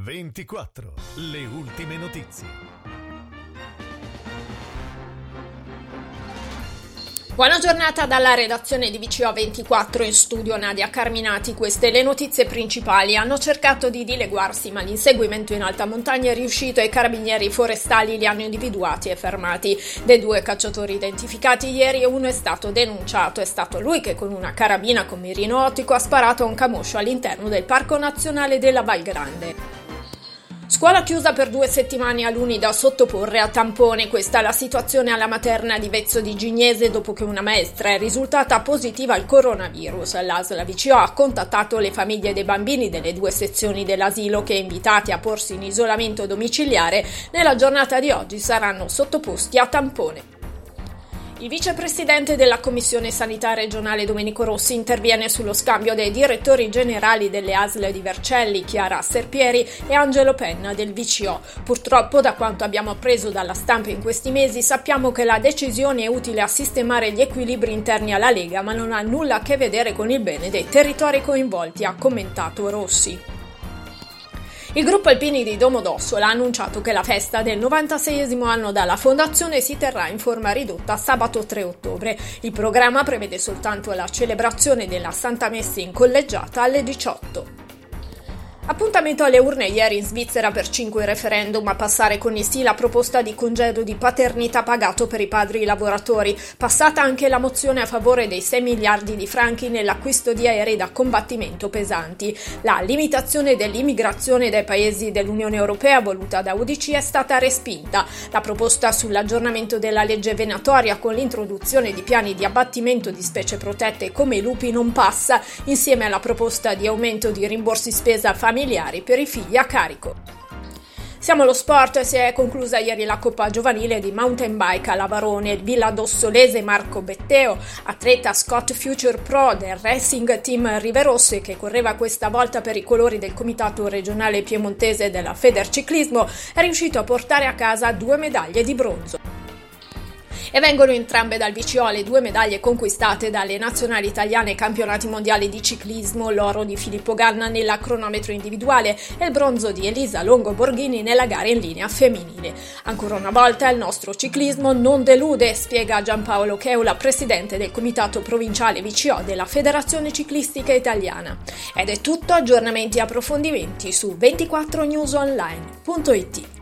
24. Le ultime notizie. Buona giornata dalla redazione di VCO 24 in studio Nadia Carminati. Queste le notizie principali. Hanno cercato di dileguarsi, ma l'inseguimento in alta montagna è riuscito e i carabinieri forestali li hanno individuati e fermati. Dei due cacciatori identificati ieri, uno è stato denunciato. È stato lui che con una carabina con mirino ottico ha sparato a un camoscio all'interno del Parco Nazionale della Val Grande. Scuola chiusa per due settimane a Luni da sottoporre a tampone. Questa è la situazione alla materna di Vezzo di Gignese dopo che una maestra è risultata positiva al coronavirus. L'ASLA VCO ha contattato le famiglie dei bambini delle due sezioni dell'asilo che, invitati a porsi in isolamento domiciliare, nella giornata di oggi saranno sottoposti a tampone. Il vicepresidente della Commissione Sanità regionale Domenico Rossi interviene sullo scambio dei direttori generali delle ASL di Vercelli, Chiara Serpieri e Angelo Penna del VCO. Purtroppo, da quanto abbiamo appreso dalla stampa in questi mesi, sappiamo che la decisione è utile a sistemare gli equilibri interni alla Lega, ma non ha nulla a che vedere con il bene dei territori coinvolti, ha commentato Rossi. Il gruppo Alpini di Domodossola ha annunciato che la festa del 96 anno dalla fondazione si terrà in forma ridotta sabato 3 ottobre. Il programma prevede soltanto la celebrazione della Santa Messa in collegiata alle 18. Appuntamento alle urne ieri in Svizzera per cinque referendum a passare con il sì la proposta di congedo di paternità pagato per i padri lavoratori. Passata anche la mozione a favore dei 6 miliardi di franchi nell'acquisto di aerei da combattimento pesanti. La limitazione dell'immigrazione dai paesi dell'Unione Europea voluta da UDC è stata respinta. La proposta sull'aggiornamento della legge venatoria con l'introduzione di piani di abbattimento di specie protette come i lupi non passa, insieme alla proposta di aumento di rimborsi spesa familiare familiari per i figli a carico. Siamo allo sport, si è conclusa ieri la Coppa Giovanile di Mountain Bike alla Varone. Il Villa Dossolese Marco Betteo, atleta Scott Future Pro del Racing Team Riverosse che correva questa volta per i colori del Comitato regionale piemontese della Federciclismo, è riuscito a portare a casa due medaglie di bronzo e vengono entrambe dal VCO le due medaglie conquistate dalle nazionali italiane ai campionati mondiali di ciclismo, l'oro di Filippo Ganna nella cronometro individuale e il bronzo di Elisa Longo Borghini nella gara in linea femminile. Ancora una volta il nostro ciclismo non delude, spiega Giampaolo Cheula, presidente del comitato provinciale VCO della Federazione Ciclistica Italiana. Ed è tutto, aggiornamenti e approfondimenti su 24newsonline.it.